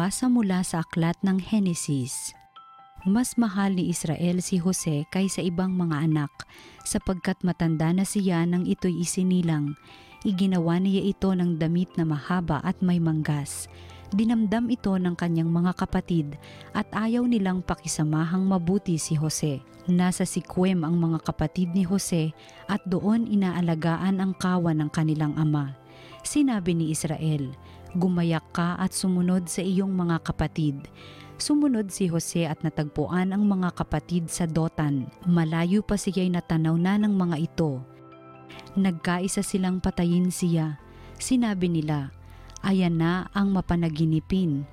Pagbasa mula sa aklat ng Henesis. Mas mahal ni Israel si Jose kaysa ibang mga anak sapagkat matanda na siya nang ito'y isinilang. Iginawa niya ito ng damit na mahaba at may manggas. Dinamdam ito ng kanyang mga kapatid at ayaw nilang pakisamahang mabuti si Jose. Nasa Sikwem ang mga kapatid ni Jose at doon inaalagaan ang kawan ng kanilang ama. Sinabi ni Israel, Gumayak ka at sumunod sa iyong mga kapatid. Sumunod si Jose at natagpuan ang mga kapatid sa Dotan. Malayo pa siya'y natanaw na ng mga ito. Nagkaisa silang patayin siya. Sinabi nila, Ayan na ang mapanaginipin.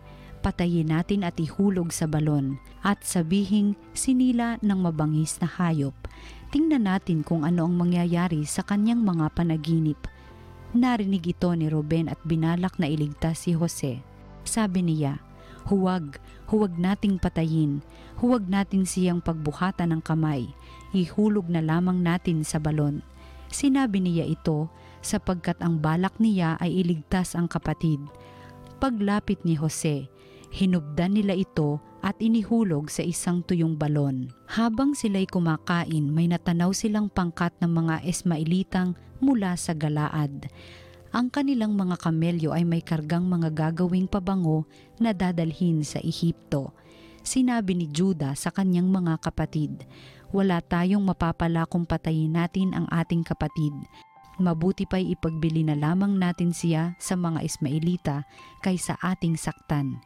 Patayin natin at ihulog sa balon at sabihing sinila ng mabangis na hayop. Tingnan natin kung ano ang mangyayari sa kanyang mga panaginip. Narinig ito ni Ruben at binalak na iligtas si Jose. Sabi niya, Huwag, huwag nating patayin. Huwag natin siyang pagbuhatan ng kamay. Ihulog na lamang natin sa balon. Sinabi niya ito sapagkat ang balak niya ay iligtas ang kapatid. Paglapit ni Jose, hinubdan nila ito at inihulog sa isang tuyong balon. Habang sila'y kumakain, may natanaw silang pangkat ng mga Esmailitang mula sa Galaad. Ang kanilang mga kamelyo ay may kargang mga gagawing pabango na dadalhin sa Ehipto. Sinabi ni Juda sa kanyang mga kapatid, Wala tayong mapapala kung patayin natin ang ating kapatid. Mabuti pa'y ipagbili na lamang natin siya sa mga Ismailita kaysa ating saktan.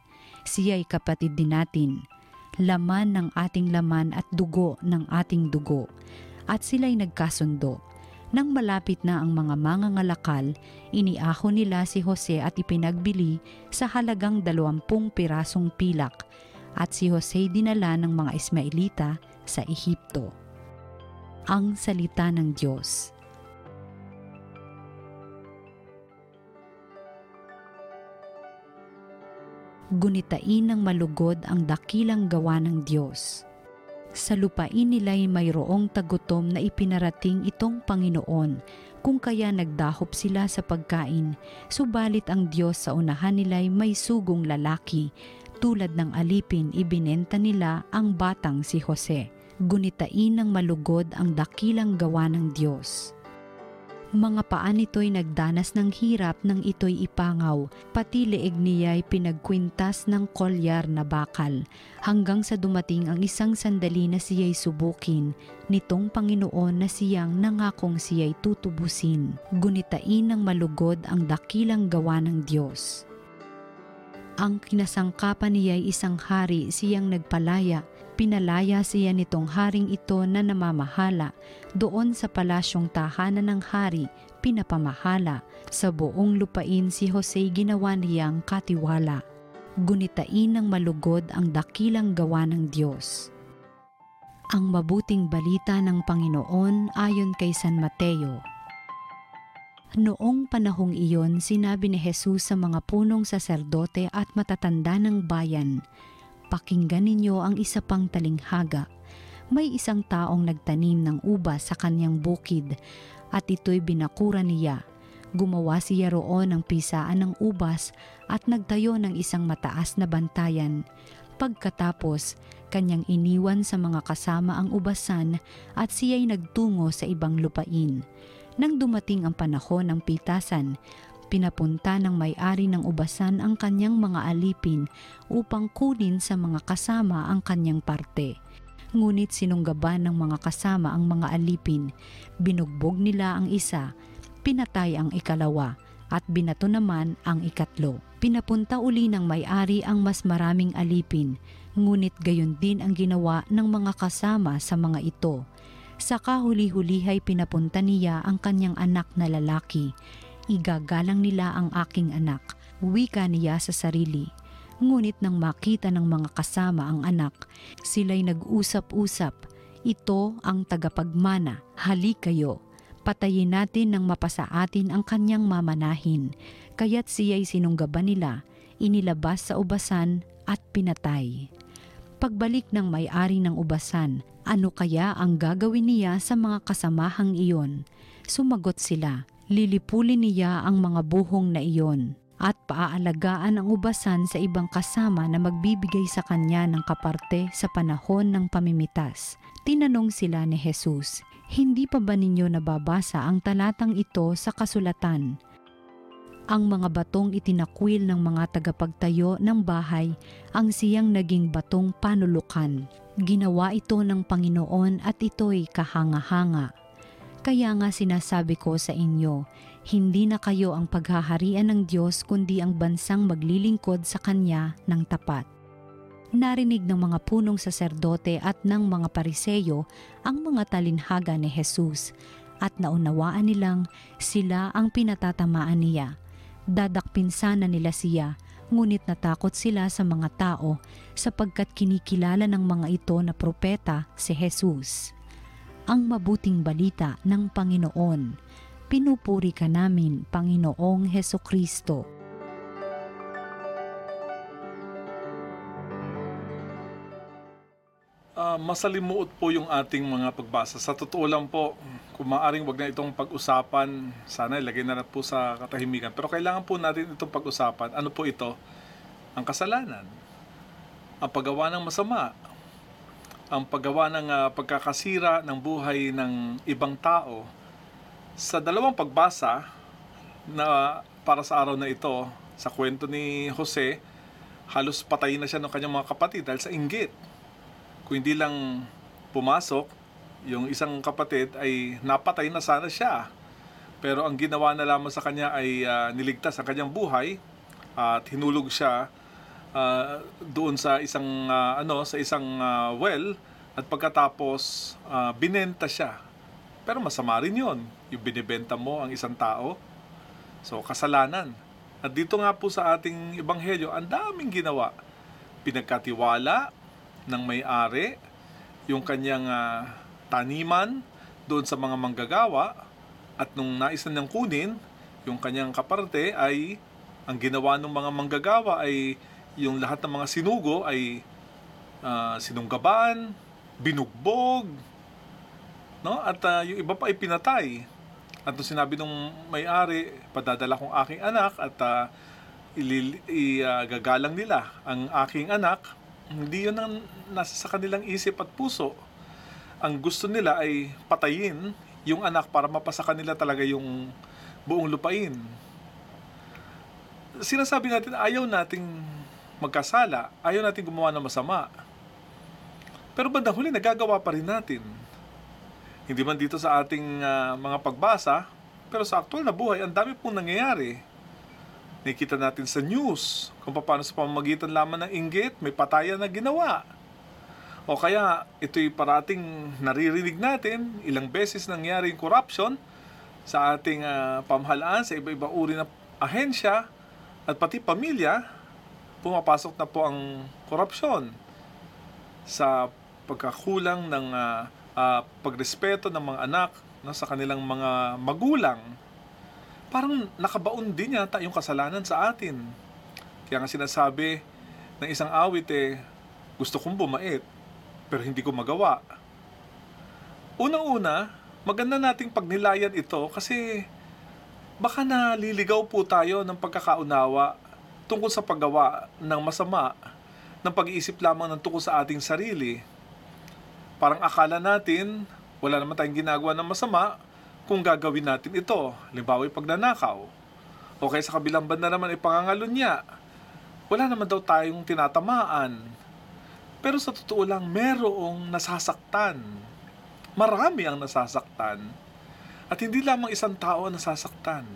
Siya'y kapatid din natin. Laman ng ating laman at dugo ng ating dugo. At sila'y nagkasundo. Nang malapit na ang mga mangangalakal, iniaho nila si Jose at ipinagbili sa halagang dalawampung pirasong pilak at si Jose dinala ng mga Ismailita sa Ehipto. Ang Salita ng Diyos Gunitain ng malugod ang dakilang gawa ng Diyos. Sa lupain nila'y mayroong tagutom na ipinarating itong Panginoon, kung kaya nagdahop sila sa pagkain, subalit ang Diyos sa unahan nila'y may sugong lalaki, tulad ng alipin ibinenta nila ang batang si Jose. Gunitain ng malugod ang dakilang gawa ng Diyos. Mga paan nito'y nagdanas ng hirap nang ito'y ipangaw, pati leeg niya'y pinagkwintas ng kolyar na bakal, hanggang sa dumating ang isang sandali na siya'y subukin, nitong Panginoon na siyang nangakong siya'y tutubusin. Gunitain ng malugod ang dakilang gawa ng Diyos. Ang kinasangkapan niya'y isang hari siyang nagpalaya, Pinalaya siya nitong haring ito na namamahala doon sa palasyong tahanan ng hari, pinapamahala. Sa buong lupain si Jose ginawa niyang katiwala. Gunitain ng malugod ang dakilang gawa ng Diyos. Ang mabuting balita ng Panginoon ayon kay San Mateo. Noong panahong iyon, sinabi ni Jesus sa mga punong saserdote at matatanda ng bayan, Pakinggan ninyo ang isa pang talinghaga. May isang taong nagtanim ng ubas sa kanyang bukid at ito'y binakura niya. Gumawa siya roon ng pisaan ng ubas at nagtayo ng isang mataas na bantayan. Pagkatapos, kanyang iniwan sa mga kasama ang ubasan at siya'y nagtungo sa ibang lupain. Nang dumating ang panahon ng pitasan, Pinapunta ng may-ari ng ubasan ang kanyang mga alipin upang kunin sa mga kasama ang kanyang parte. Ngunit sinunggaban ng mga kasama ang mga alipin. Binugbog nila ang isa, pinatay ang ikalawa, at binato naman ang ikatlo. Pinapunta uli ng may-ari ang mas maraming alipin, ngunit gayon din ang ginawa ng mga kasama sa mga ito. Sa kahuli-hulihay pinapunta niya ang kanyang anak na lalaki igagalang nila ang aking anak, wika niya sa sarili. Ngunit nang makita ng mga kasama ang anak, sila'y nag-usap-usap, ito ang tagapagmana, hali kayo, patayin natin nang mapasa atin ang kanyang mamanahin. Kaya't siya'y sinunggaban nila, inilabas sa ubasan at pinatay. Pagbalik ng may-ari ng ubasan, ano kaya ang gagawin niya sa mga kasamahang iyon? Sumagot sila, lilipulin niya ang mga buhong na iyon. at paaalagaan ang ubasan sa ibang kasama na magbibigay sa kanya ng kaparte sa panahon ng pamimitas. Tinanong sila ni Jesus, Hindi pa ba ninyo nababasa ang talatang ito sa kasulatan? Ang mga batong itinakwil ng mga tagapagtayo ng bahay ang siyang naging batong panulukan. Ginawa ito ng Panginoon at ito'y kahanga-hanga. Kaya nga sinasabi ko sa inyo, hindi na kayo ang paghaharian ng Diyos kundi ang bansang maglilingkod sa Kanya ng tapat. Narinig ng mga punong saserdote at ng mga pariseyo ang mga talinhaga ni Jesus at naunawaan nilang sila ang pinatatamaan niya. Dadakpin sana nila siya, ngunit natakot sila sa mga tao sapagkat kinikilala ng mga ito na propeta si Jesus. Ang mabuting balita ng Panginoon pinupuri ka namin, Panginoong Heso Kristo. Ah, masalimuot po yung ating mga pagbasa. Sa totoo lang po, kung maaring wag na itong pag-usapan, sana ilagay na lang po sa katahimikan. Pero kailangan po natin itong pag-usapan. Ano po ito? Ang kasalanan. Ang paggawa ng masama. Ang paggawa ng ah, pagkakasira ng buhay ng ibang tao. Sa dalawang pagbasa na para sa araw na ito, sa kwento ni Jose, halos patayin na siya ng kanyang mga kapatid dahil sa inggit kung hindi lang pumasok, yung isang kapatid ay napatay na sana siya. Pero ang ginawa na lamang sa kanya ay ah, niligtas ang kanyang buhay at hinulog siya ah, doon sa isang ah, ano sa isang ah, well at pagkatapos ah, binenta siya. Pero masama rin 'yon, yung binibenta mo ang isang tao. So kasalanan. At dito nga po sa ating ebanghelyo, ang daming ginawa. Pinagkatiwala, ng may-ari yung kanyang ah, taniman doon sa mga manggagawa at nung nais na niyang kunin yung kanyang kaparte ay ang ginawa ng mga manggagawa ay yung lahat ng mga sinugo ay ah, sinunggaban, binugbog, no? At ah, yung iba pa ay pinatay. At nung sinabi nung may-ari, padadala kong aking anak at uh, igagalang nila ang aking anak, hindi yun ang nasa sa kanilang isip at puso. Ang gusto nila ay patayin yung anak para mapasa kanila talaga yung buong lupain. Sinasabi natin, ayaw nating magkasala, ayaw nating gumawa ng masama. Pero bandang huli, nagagawa pa rin natin. Hindi man dito sa ating ah, mga pagbasa, pero sa aktual na buhay, ang dami pong nangyayari. Nakikita natin sa news kung paano sa pamamagitan lamang ng inggit, may patayan na ginawa. O kaya ito'y parating naririnig natin, ilang beses nangyari yung corruption sa ating ah, pamahalaan, sa iba-iba uri ng ahensya, at pati pamilya, pumapasok na po ang korupsyon sa pagkakulang ng ah, ah, pagrespeto ng mga anak no, sa kanilang mga magulang parang nakabaon din yata yung kasalanan sa atin. Kaya nga sinasabi ng isang awit eh, gusto kong bumait, pero hindi ko magawa. Unang-una, maganda nating pagnilayan ito kasi baka naliligaw po tayo ng pagkakaunawa tungkol sa paggawa ng masama, ng pag-iisip lamang ng tungkol sa ating sarili. Parang akala natin, wala naman tayong ginagawa ng masama, kung gagawin natin ito. Halimbawa pagnanakaw. O kaya sa kabilang banda naman ay pangangalunya. Wala naman daw tayong tinatamaan. Pero sa totoo lang, merong nasasaktan. Marami ang nasasaktan. At hindi lamang isang tao ang nasasaktan.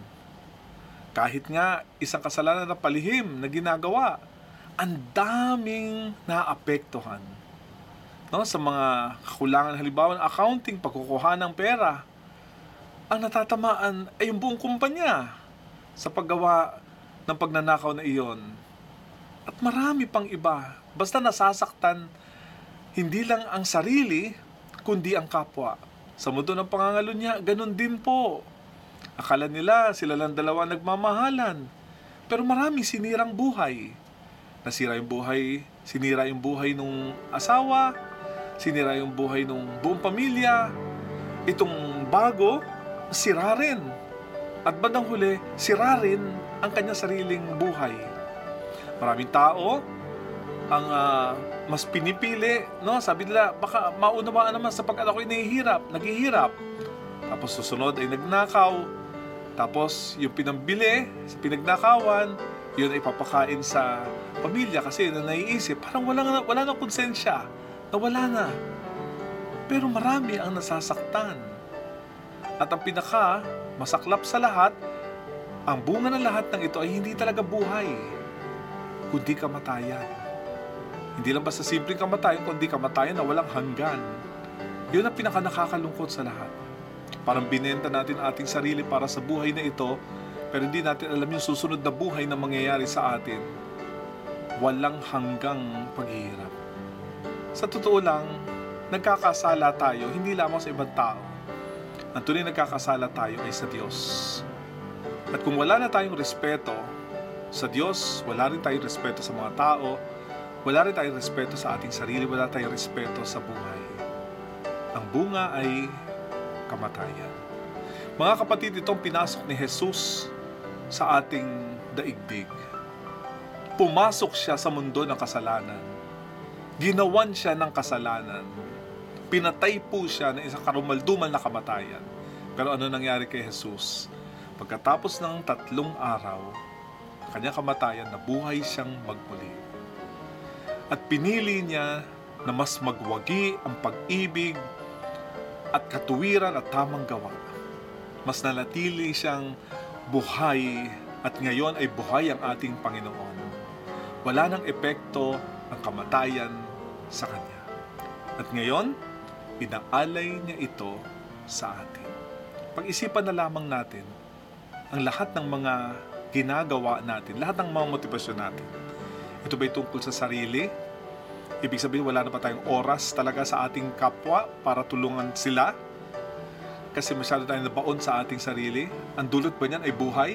Kahit nga isang kasalanan na palihim na ginagawa, ang daming naapektuhan. No, sa mga kakulangan halimbawa ng accounting, pagkukuha ng pera, ang natatamaan ay yung buong kumpanya sa paggawa ng pagnanakaw na iyon. At marami pang iba. Basta nasasaktan hindi lang ang sarili, kundi ang kapwa. Sa mundo ng pangangalunya, ganun din po. Akala nila sila lang dalawa nagmamahalan. Pero marami sinirang buhay. Nasira yung buhay, sinira yung buhay ng asawa, sinira yung buhay ng buong pamilya. Itong bago, sira rin. At bandang huli, sira rin ang kanyang sariling buhay. Maraming tao ang ah, mas pinipili, no? Sabi nila, baka maunawaan naman sa pag ako'y nahihirap, naghihirap. Tapos susunod ay nagnakaw. Tapos yung pinambili sa pinagnakawan, yun ay papakain sa pamilya kasi na naiisip, parang wala, na, wala na konsensya, nawala na. Pero marami ang nasasaktan. At ang pinaka masaklap sa lahat, ang bunga ng lahat ng ito ay hindi talaga buhay, kundi kamatayan. Hindi lang basta simpleng kamatayan, kundi kamatayan na walang hanggan. Yun ang pinaka nakakalungkot sa lahat. Parang binenta natin ating sarili para sa buhay na ito, pero hindi natin alam yung susunod na buhay na mangyayari sa atin. Walang hanggang paghihirap. Sa totoo lang, nagkakasala tayo hindi lamang sa ibang tao. Ang tunay nagkakasala tayo ay sa Diyos. At kung wala na tayong respeto sa Diyos, wala rin tayong respeto sa mga tao, wala rin tayong respeto sa ating sarili, wala tayong respeto sa buhay. Ang bunga ay kamatayan. Mga kapatid, itong pinasok ni Jesus sa ating daigdig. Pumasok siya sa mundo ng kasalanan. Ginawan siya ng kasalanan. Pinatay po siya ng isang karumaldumal na kamatayan. Pero ano nangyari kay Jesus? Pagkatapos ng tatlong araw, kanyang kamatayan, nabuhay siyang magmuli. At pinili niya na mas magwagi ang pag-ibig at katuwiran at tamang gawa. Mas nanatili siyang buhay at ngayon ay buhay ang ating Panginoon. Wala nang epekto ang kamatayan sa Kanya. At ngayon, inaalay niya ito sa atin. Pag-isipan na lamang natin ang lahat ng mga ginagawa natin, lahat ng mga motibasyon natin. Ito ba'y tungkol sa sarili? Ibig sabihin, wala na pa tayong oras talaga sa ating kapwa para tulungan sila? Kasi masyado tayong nabaon sa ating sarili? Ang dulot ba niyan ay buhay?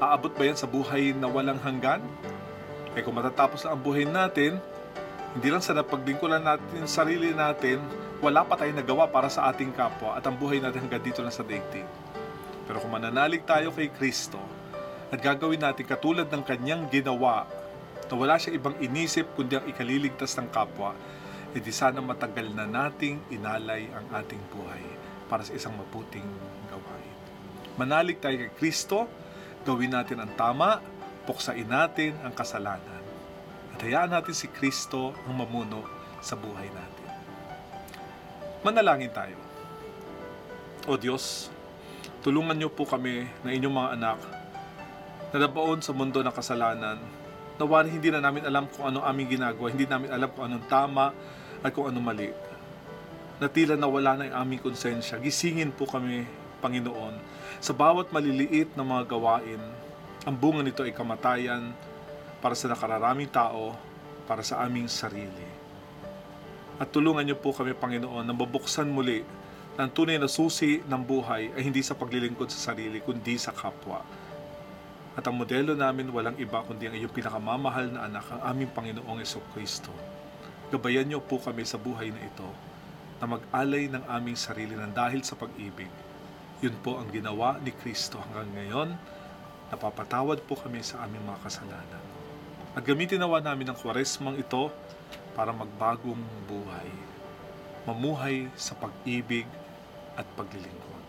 Aabot ba yan sa buhay na walang hanggan? Eh kung matatapos na ang buhay natin, hindi lang sa napaglingkuran natin sa sarili natin, wala pa tayong nagawa para sa ating kapwa at ang buhay natin hanggang dito lang sa daigdig. Pero kung mananalig tayo kay Kristo at gagawin natin katulad ng kanyang ginawa na wala siyang ibang inisip kundi ang ikaliligtas ng kapwa, edi sana matagal na nating inalay ang ating buhay para sa isang mabuting gawain. Manalig tayo kay Kristo, gawin natin ang tama, puksain natin ang kasalanan. At hayaan natin si Kristo ang mamuno sa buhay natin. Manalangin tayo. O Diyos, tulungan niyo po kami na inyong mga anak na nabaon sa mundo ng kasalanan Nawari hindi na namin alam kung ano aming ginagawa, hindi namin alam kung anong tama at kung anong mali. Na tila nawala na ang aming konsensya. Gisingin po kami, Panginoon, sa bawat maliliit na mga gawain. Ang bunga nito ay kamatayan para sa nakararaming tao, para sa aming sarili. At tulungan niyo po kami, Panginoon, na mabuksan muli na ang tunay na susi ng buhay ay hindi sa paglilingkod sa sarili, kundi sa kapwa. At ang modelo namin walang iba kundi ang iyong pinakamamahal na anak, ang aming Panginoong Yeso Kristo. Gabayan niyo po kami sa buhay na ito na mag-alay ng aming sarili ng dahil sa pag-ibig. Yun po ang ginawa ni Kristo hanggang ngayon. Napapatawad po kami sa aming mga kasalanan. At gamitin nawa namin ang kwaresmang ito para magbagong buhay. Mamuhay sa pag-ibig at paglilingkod.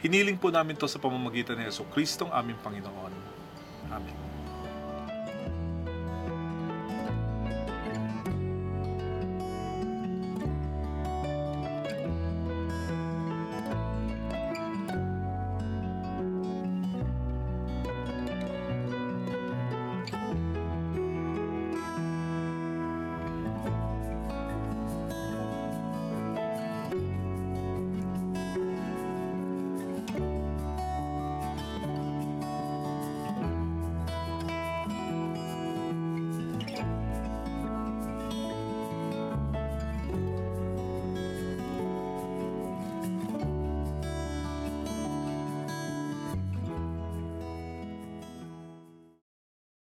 Hiniling po namin to sa pamamagitan ni Yeso Kristong aming Panginoon. Amen.